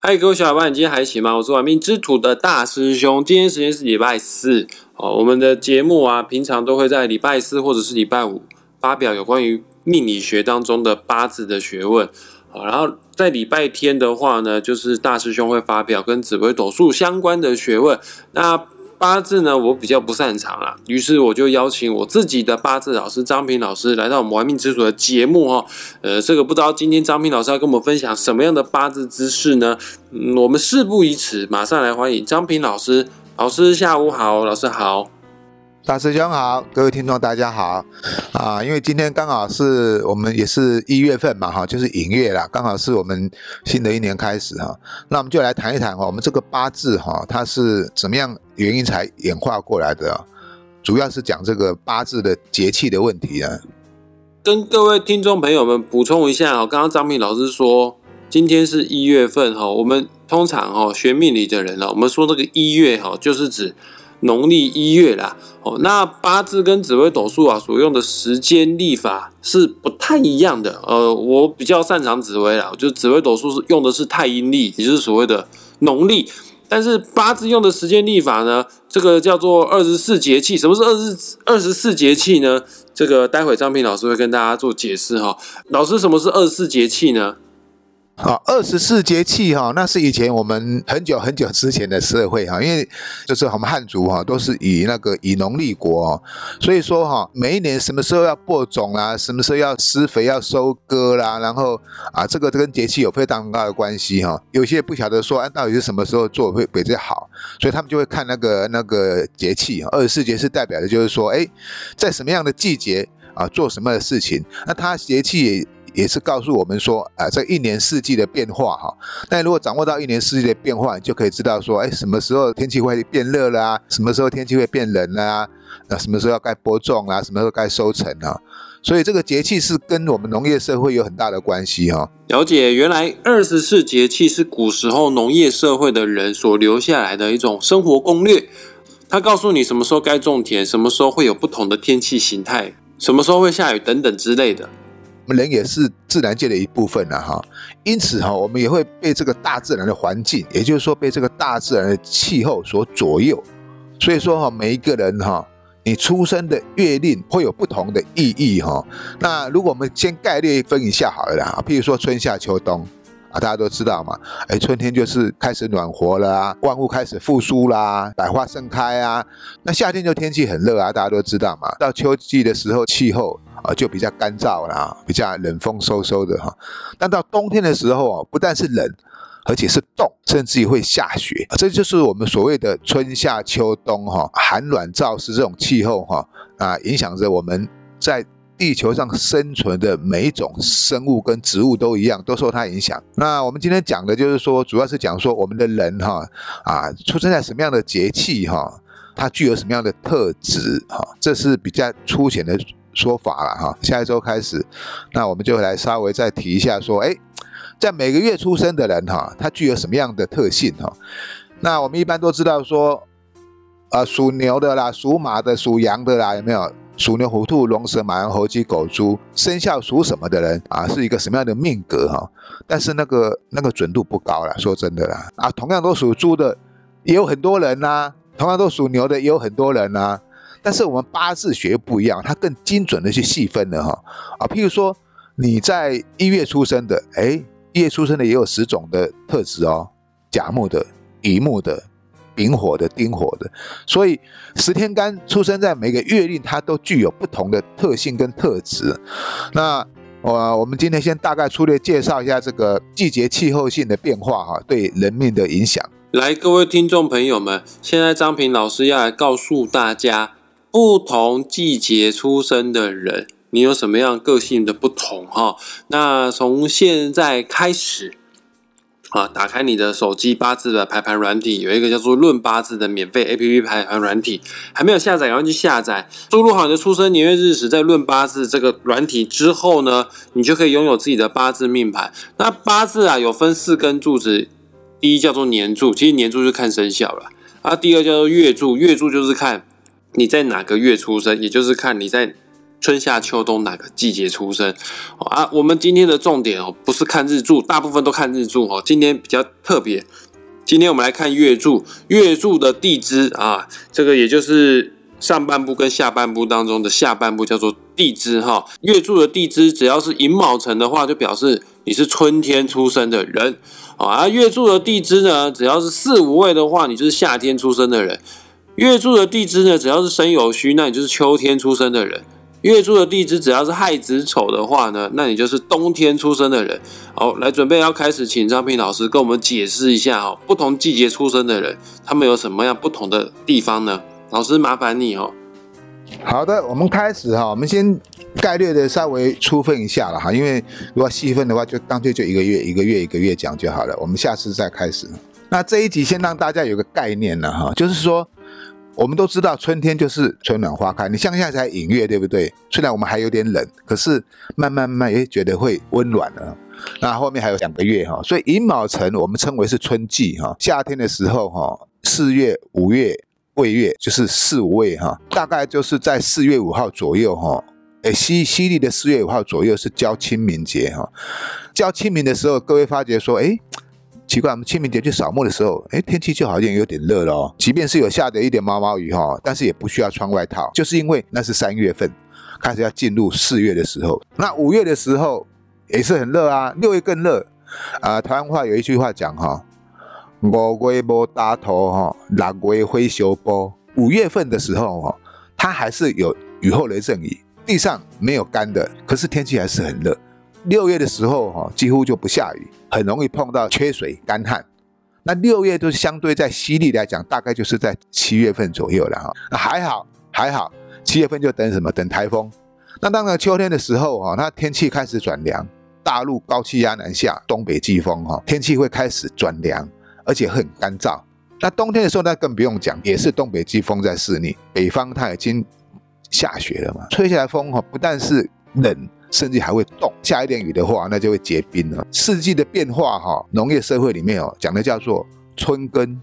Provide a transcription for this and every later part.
嗨，各位小伙伴，你今天还行吗？我是玩命之徒的大师兄。今天时间是礼拜四哦。我们的节目啊，平常都会在礼拜四或者是礼拜五发表有关于命理学当中的八字的学问。好，然后在礼拜天的话呢，就是大师兄会发表跟紫微斗数相关的学问。那八字呢，我比较不擅长啊，于是我就邀请我自己的八字老师张平老师来到我们玩命之主的节目哈。呃，这个不知道今天张平老师要跟我们分享什么样的八字知识呢？嗯，我们事不宜迟，马上来欢迎张平老师。老师下午好，老师好。大师兄好，各位听众大家好啊！因为今天刚好是我们也是一月份嘛哈，就是寅月啦，刚好是我们新的一年开始哈。那我们就来谈一谈哈，我们这个八字哈，它是怎么样原因才演化过来的？主要是讲这个八字的节气的问题啊。跟各位听众朋友们补充一下哦，刚刚张明老师说今天是一月份哈，我们通常哦学命理的人呢，我们说这个一月哈，就是指。农历一月啦，哦，那八字跟紫微斗数啊所用的时间历法是不太一样的。呃，我比较擅长紫微啦，就紫微斗数是用的是太阴历，也就是所谓的农历。但是八字用的时间历法呢，这个叫做二十四节气。什么是二十二十四节气呢？这个待会张平老师会跟大家做解释哈。老师，什么是二十四节气呢？啊，二十四节气哈，那是以前我们很久很久之前的社会哈，因为就是我们汉族哈，都是以那个以农立国，所以说哈，每一年什么时候要播种啦，什么时候要施肥要收割啦，然后啊，这个跟节气有非常大的关系哈。有些不晓得说，哎，到底是什么时候做会比较好，所以他们就会看那个那个节气。二十四节是代表的就是说，哎，在什么样的季节啊，做什么的事情，那它节气。也是告诉我们说，啊，这一年四季的变化哈。那如果掌握到一年四季的变化，你就可以知道说，哎，什么时候天气会变热啦？什么时候天气会变冷啦？那什么时候要该播种啊？什么时候该收成啊？所以这个节气是跟我们农业社会有很大的关系哈。了解，原来二十四节气是古时候农业社会的人所留下来的一种生活攻略。它告诉你什么时候该种田，什么时候会有不同的天气形态，什么时候会下雨等等之类的。我们人也是自然界的一部分了哈，因此哈，我们也会被这个大自然的环境，也就是说被这个大自然的气候所左右。所以说哈，每一个人哈，你出生的月令会有不同的意义哈。那如果我们先概略分一下好了啦，譬如说春夏秋冬啊，大家都知道嘛，哎，春天就是开始暖和了啊，万物开始复苏啦，百花盛开啊。那夏天就天气很热啊，大家都知道嘛。到秋季的时候，气候。啊，就比较干燥了，比较冷风飕飕的哈。但到冬天的时候啊，不但是冷，而且是冻，甚至于会下雪。这就是我们所谓的春夏秋冬哈，寒暖燥湿这种气候哈啊，影响着我们在地球上生存的每一种生物跟植物都一样，都受它影响。那我们今天讲的就是说，主要是讲说我们的人哈啊，出生在什么样的节气哈，它具有什么样的特质哈，这是比较粗浅的。说法了哈，下一周开始，那我们就来稍微再提一下，说，哎，在每个月出生的人哈，他具有什么样的特性哈？那我们一般都知道说，呃，属牛的啦，属马的，属羊的啦，有没有？属牛、虎、兔、龙、蛇、马、羊、猴、鸡、狗、猪，生肖属什么的人啊，是一个什么样的命格哈？但是那个那个准度不高了，说真的啦，啊，同样都属猪的，也有很多人呐；同样都属牛的，也有很多人呐。但是我们八字学不一样，它更精准的去细分了哈啊，譬如说你在一月出生的，哎，一月出生的也有十种的特质哦，甲木的、乙木的、丙火的、丁火的，所以十天干出生在每个月令，它都具有不同的特性跟特质。那我我们今天先大概粗略介绍一下这个季节气候性的变化哈，对人命的影响。来，各位听众朋友们，现在张平老师要来告诉大家。不同季节出生的人，你有什么样个性的不同哈？那从现在开始啊，打开你的手机八字的排盘软体，有一个叫做“论八字”的免费 A P P 排盘软体，还没有下载，赶快去下载。输入好你的出生年月日时，在“论八字”这个软体之后呢，你就可以拥有自己的八字命盘。那八字啊，有分四根柱子，第一叫做年柱，其实年柱是看生肖了啊。第二叫做月柱，月柱就是看。你在哪个月出生，也就是看你在春夏秋冬哪个季节出生啊？我们今天的重点哦，不是看日柱，大部分都看日柱哦。今天比较特别，今天我们来看月柱，月柱的地支啊，这个也就是上半部跟下半部当中的下半部叫做地支哈。月柱的地支只要是寅卯辰的话，就表示你是春天出生的人啊。月柱的地支呢，只要是四五位的话，你就是夏天出生的人。月柱的地支呢，只要是申酉戌，那你就是秋天出生的人；月柱的地支只要是亥子丑的话呢，那你就是冬天出生的人。好，来准备要开始，请张平老师跟我们解释一下哦，不同季节出生的人，他们有什么样不同的地方呢？老师麻烦你哦。好的，我们开始哈，我们先概略的稍微粗分一下了哈，因为如果细分的话，就干脆就一个月一个月一个月讲就好了。我们下次再开始。那这一集先让大家有个概念了哈，就是说。我们都知道春天就是春暖花开，你像现在才隐月，对不对？虽然我们还有点冷，可是慢慢慢也觉得会温暖了。那后面还有两个月哈，所以寅卯辰我们称为是春季哈。夏天的时候哈，四月、五月、未月就是四五位哈，大概就是在四月五号左右哈。诶，西西历的四月五号左右是交清明节哈。交清明的时候，各位发觉说，诶。奇怪，我们清明节去扫墓的时候，哎，天气就好像有点热了哦。即便是有下的一点毛毛雨哈，但是也不需要穿外套，就是因为那是三月份，开始要进入四月的时候。那五月的时候也是很热啊，六月更热啊。台湾话有一句话讲哈，五月无大头哈，六月灰修波。五月份的时候哈，它还是有雨后雷阵雨，地上没有干的，可是天气还是很热。六月的时候哈，几乎就不下雨，很容易碰到缺水干旱。那六月都相对在西历来讲，大概就是在七月份左右了哈。那还好还好，七月份就等什么？等台风。那当然秋天的时候哈，那天气开始转凉，大陆高气压南下，东北季风哈，天气会开始转凉，而且很干燥。那冬天的时候那更不用讲，也是东北季风在肆逆，北方它已经下雪了嘛，吹起来风哈，不但是冷。甚至还会冻，下一点雨的话，那就会结冰了。四季的变化，哈，农业社会里面哦，讲的叫做春耕、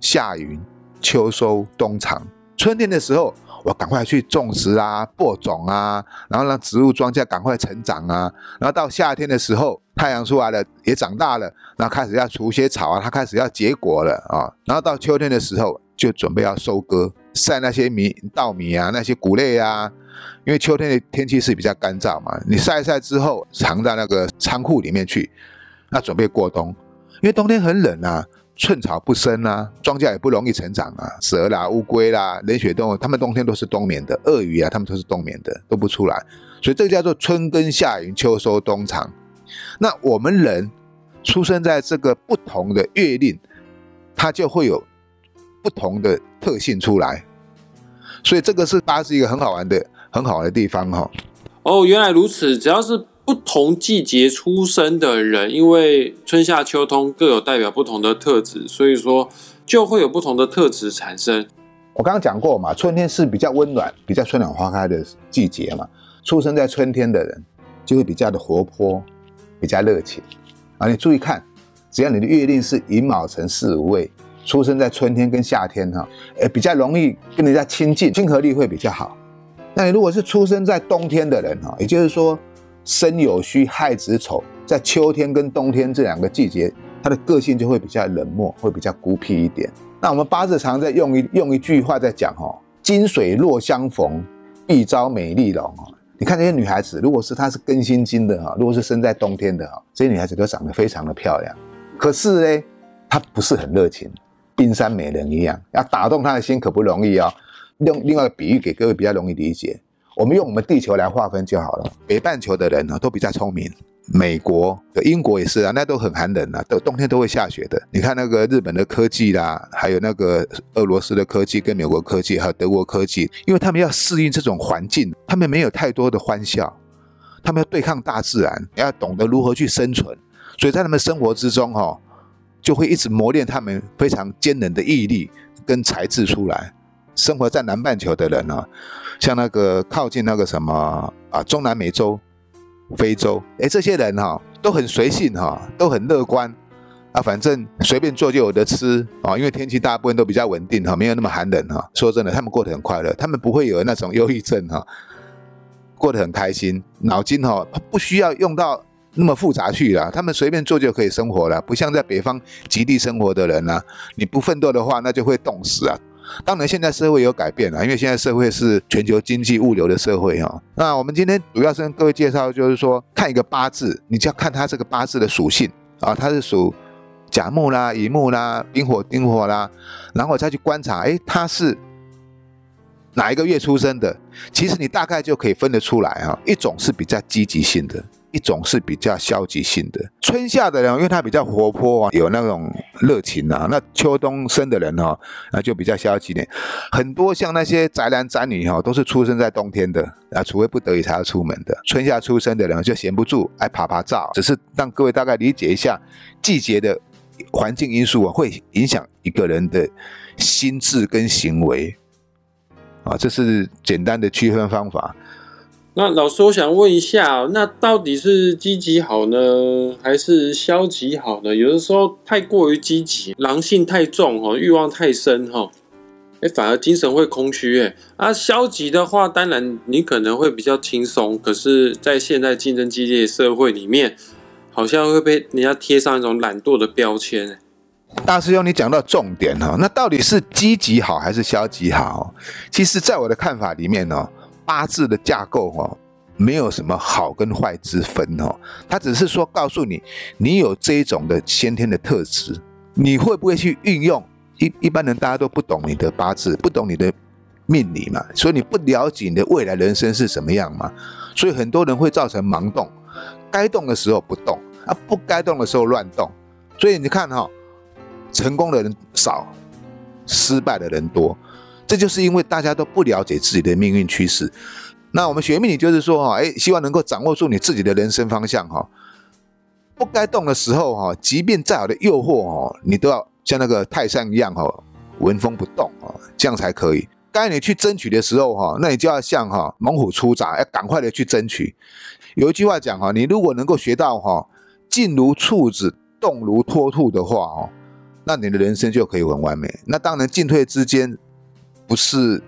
夏耘、秋收、冬藏。春天的时候，我赶快去种植啊，播种啊，然后让植物庄稼赶快成长啊。然后到夏天的时候，太阳出来了，也长大了，然后开始要除些草啊，它开始要结果了啊。然后到秋天的时候，就准备要收割，晒那些米、稻米啊，那些谷类啊。因为秋天的天气是比较干燥嘛，你晒一晒之后藏到那个仓库里面去，那准备过冬。因为冬天很冷啊，寸草不生啊，庄稼也不容易成长啊，蛇啦、乌龟啦、冷血动物，它们冬天都是冬眠的，鳄鱼啊，它们都是冬眠的，都不出来。所以这个叫做春耕夏耘秋收冬藏。那我们人出生在这个不同的月令，它就会有不同的特性出来。所以这个是八字一个很好玩的。很好的地方哈，哦，原来如此。只要是不同季节出生的人，因为春夏秋冬各有代表不同的特质，所以说就会有不同的特质产生。我刚刚讲过嘛，春天是比较温暖、比较春暖花开的季节嘛。出生在春天的人就会比较的活泼、比较热情啊。你注意看，只要你的月令是寅卯辰巳午未，出生在春天跟夏天哈，呃，比较容易跟人家亲近，亲和力会比较好。那你如果是出生在冬天的人哈，也就是说申酉戌亥子丑，在秋天跟冬天这两个季节，他的个性就会比较冷漠，会比较孤僻一点。那我们八字常在用一用一句话在讲哈，金水若相逢，必招美丽容哦。你看这些女孩子，如果是她是庚辛金的哈，如果是生在冬天的哈，这些女孩子都长得非常的漂亮。可是呢，她不是很热情，冰山美人一样，要打动她的心可不容易哦。用另外一个比喻给各位比较容易理解，我们用我们地球来划分就好了。北半球的人呢都比较聪明，美国、英国也是啊，那都很寒冷啊，都冬天都会下雪的。你看那个日本的科技啦，还有那个俄罗斯的科技、跟美国科技还有德国科技，因为他们要适应这种环境，他们没有太多的欢笑，他们要对抗大自然，要懂得如何去生存，所以在他们生活之中哈，就会一直磨练他们非常坚韧的毅力跟才智出来。生活在南半球的人呢，像那个靠近那个什么啊，中南美洲、非洲，哎，这些人哈都很随性哈，都很乐观啊，反正随便做就有得吃啊，因为天气大部分都比较稳定哈，没有那么寒冷哈。说真的，他们过得很快乐，他们不会有那种忧郁症哈。过得很开心，脑筋哈不需要用到那么复杂去了，他们随便做就可以生活了，不像在北方极地生活的人呢、你不奋斗的话，那就会冻死啊。当然，现在社会有改变了，因为现在社会是全球经济物流的社会哈。那我们今天主要是跟各位介绍，就是说看一个八字，你就要看它这个八字的属性啊，它是属甲木啦、乙木啦、丙火、丁火啦，然后再去观察，哎，它是哪一个月出生的？其实你大概就可以分得出来哈。一种是比较积极性的，一种是比较消极性的。春夏的人，因为他比较活泼啊，有那种热情啊。那秋冬生的人哈，那就比较消极点。很多像那些宅男宅女哈，都是出生在冬天的啊，除非不得已才要出门的。春夏出生的人就闲不住，爱爬爬照。只是让各位大概理解一下季节的环境因素啊，会影响一个人的心智跟行为。啊，这是简单的区分方法。那老师，我想问一下，那到底是积极好呢，还是消极好呢？有的时候太过于积极，狼性太重哈，欲望太深哈，哎，反而精神会空虚哎。啊，消极的话，当然你可能会比较轻松，可是，在现在竞争激烈的社会里面，好像会被人家贴上一种懒惰的标签。大师兄，你讲到重点哈，那到底是积极好还是消极好？其实，在我的看法里面呢，八字的架构哦，没有什么好跟坏之分哦，它只是说告诉你，你有这一种的先天的特质，你会不会去运用？一一般人大家都不懂你的八字，不懂你的命理嘛，所以你不了解你的未来人生是什么样嘛，所以很多人会造成盲动，该动的时候不动啊，不该动的时候乱动，所以你看哈。成功的人少，失败的人多，这就是因为大家都不了解自己的命运趋势。那我们学命理就是说哈，哎，希望能够掌握住你自己的人生方向哈。不该动的时候哈，即便再好的诱惑哈，你都要像那个泰山一样哈，纹风不动啊，这样才可以。该你去争取的时候哈，那你就要像哈猛虎出闸，要赶快的去争取。有一句话讲哈，你如果能够学到哈，静如处子，动如脱兔的话哦。那你的人生就可以很完美。那当然，进退之间不是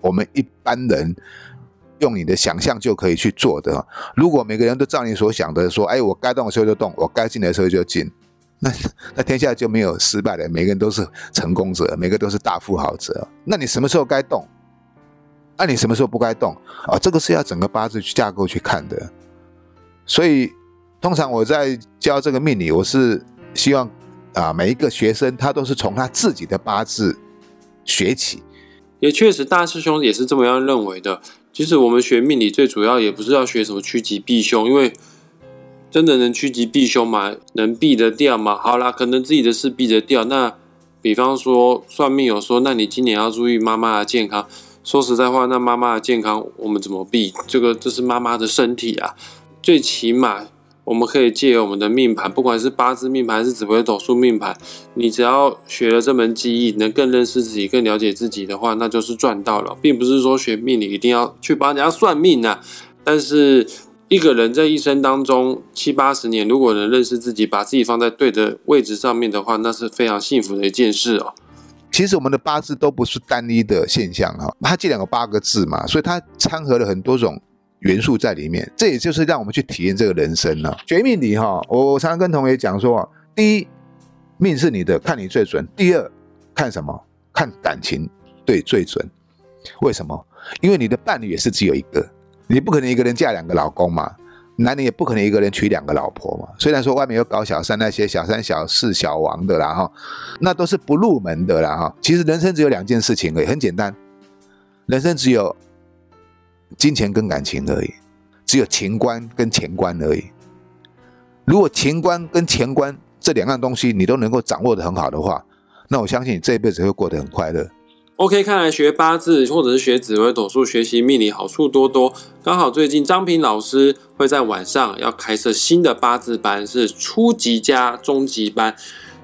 我们一般人用你的想象就可以去做的。如果每个人都照你所想的说，哎，我该动的时候就动，我该进的时候就进，那那天下就没有失败的，每个人都是成功者，每个都是大富豪者。那你什么时候该动？那你什么时候不该动？啊，这个是要整个八字去架构去看的。所以，通常我在教这个命理，我是希望。啊，每一个学生他都是从他自己的八字学起，也确实大师兄也是这么样认为的。其实我们学命理最主要也不是要学什么趋吉避凶，因为真的能趋吉避凶吗？能避得掉吗？好啦，可能自己的事避得掉。那比方说算命有说，那你今年要注意妈妈的健康。说实在话，那妈妈的健康我们怎么避？这个这是妈妈的身体啊，最起码。我们可以借由我们的命盘，不管是八字命盘还是紫微斗数命盘，你只要学了这门技艺，能更认识自己、更了解自己的话，那就是赚到了。并不是说学命理一定要去帮人家算命啊。但是一个人在一生当中七八十年，如果能认识自己，把自己放在对的位置上面的话，那是非常幸福的一件事哦。其实我们的八字都不是单一的现象哈，它既然有八个字嘛，所以它掺合了很多种。元素在里面，这也就是让我们去体验这个人生呢。绝命里哈，我常常跟同学讲说，第一，命是你的，看你最准；第二，看什么？看感情对最准。为什么？因为你的伴侣也是只有一个，你不可能一个人嫁两个老公嘛，男人也不可能一个人娶两个老婆嘛。虽然说外面有搞小三那些小三、小四、小王的啦哈，那都是不入门的啦哈。其实人生只有两件事情而已，很简单，人生只有。金钱跟感情而已，只有情关跟钱关而已。如果情关跟钱关这两样东西你都能够掌握的很好的话，那我相信你这一辈子会过得很快乐。OK，看来学八字或者是学紫微斗数、学习命理好处多多。刚好最近张平老师会在晚上要开设新的八字班，是初级加中级班。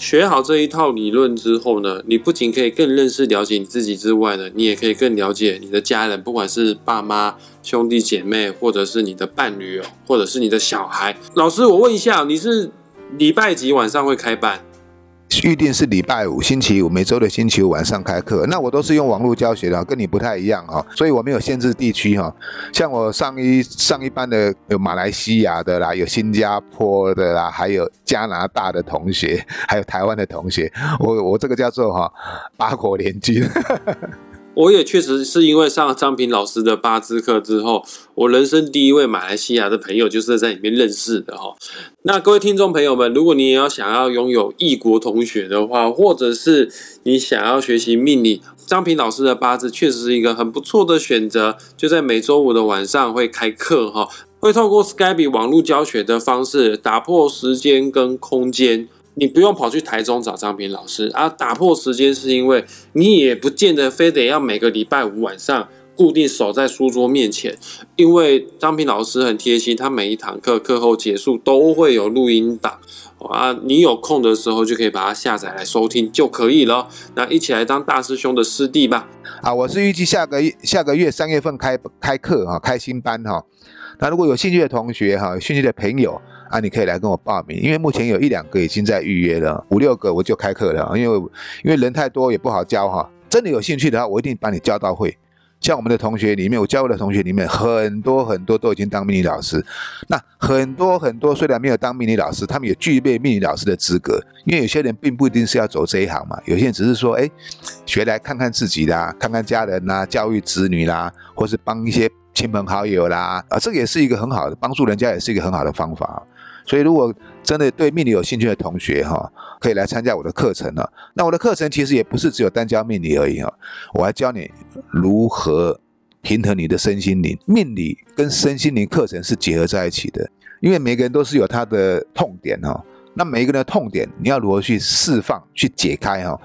学好这一套理论之后呢，你不仅可以更认识、了解你自己之外呢，你也可以更了解你的家人，不管是爸妈、兄弟姐妹，或者是你的伴侣哦，或者是你的小孩。老师，我问一下，你是礼拜几晚上会开班？预定是礼拜五、星期五，每周的星期五晚上开课。那我都是用网络教学的，跟你不太一样哈，所以我没有限制地区哈。像我上一上一班的有马来西亚的啦，有新加坡的啦，还有加拿大的同学，还有台湾的同学。我我这个叫做哈八国联军。我也确实是因为上张平老师的八字课之后，我人生第一位马来西亚的朋友就是在里面认识的哈。那各位听众朋友们，如果你也要想要拥有异国同学的话，或者是你想要学习命理，张平老师的八字确实是一个很不错的选择。就在每周五的晚上会开课哈，会透过 Skype 网络教学的方式，打破时间跟空间。你不用跑去台中找张平老师啊！打破时间是因为你也不见得非得要每个礼拜五晚上固定守在书桌面前，因为张平老师很贴心，他每一堂课课后结束都会有录音档啊，你有空的时候就可以把它下载来收听就可以了。那一起来当大师兄的师弟吧！啊，我是预计下个月下个月三月份开开课哈，开新班哈。那如果有兴趣的同学哈，有兴趣的朋友。啊，你可以来跟我报名，因为目前有一两个已经在预约了，五六个我就开课了。因为因为人太多也不好教哈，真的有兴趣的话，我一定把你教到会。像我们的同学里面，我教过的同学里面，很多很多都已经当命理老师。那很多很多虽然没有当命理老师，他们也具备命理老师的资格。因为有些人并不一定是要走这一行嘛，有些人只是说，哎，学来看看自己啦，看看家人啦，教育子女啦，或是帮一些亲朋好友啦，啊，这个也是一个很好的帮助人家，也是一个很好的方法。所以，如果真的对命理有兴趣的同学哈，可以来参加我的课程了。那我的课程其实也不是只有单教命理而已哈，我还教你如何平衡你的身心灵。命理跟身心灵课程是结合在一起的，因为每个人都是有他的痛点哈。那每一个人的痛点，你要如何去释放、去解开哈？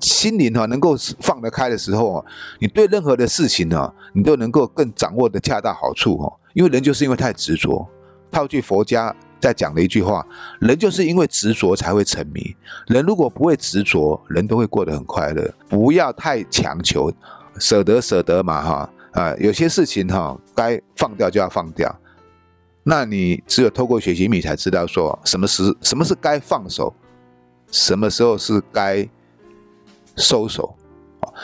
心灵哈能够放得开的时候，你对任何的事情呢，你都能够更掌握的恰到好处哈。因为人就是因为太执着，套句佛家。在讲的一句话，人就是因为执着才会沉迷。人如果不会执着，人都会过得很快乐。不要太强求，舍得舍得嘛哈啊，有些事情哈该放掉就要放掉。那你只有透过学习米才知道说什么时什么是该放手，什么时候是该收手。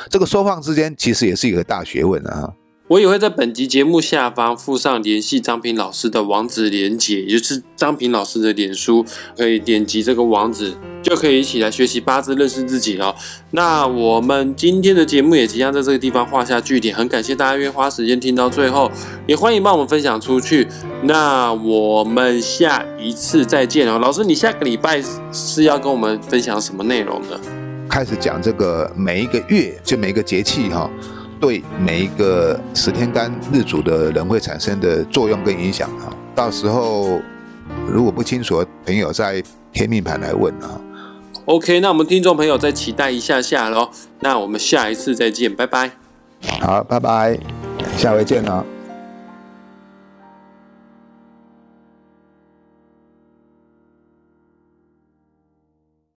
这个收放之间其实也是一个大学问啊。我也会在本集节目下方附上联系张平老师的网址连接，也就是张平老师的脸书，可以点击这个网址，就可以一起来学习八字，认识自己了。那我们今天的节目也即将在这个地方画下句点，很感谢大家愿意花时间听到最后，也欢迎帮我们分享出去。那我们下一次再见哦，老师，你下个礼拜是要跟我们分享什么内容呢？开始讲这个每一个月，就每个节气哈。对每一个十天干日主的人会产生的作用跟影响啊，到时候如果不清楚的朋友在天命盘来问啊。OK，那我们听众朋友再期待一下下喽。那我们下一次再见，拜拜。好，拜拜，下回见啊。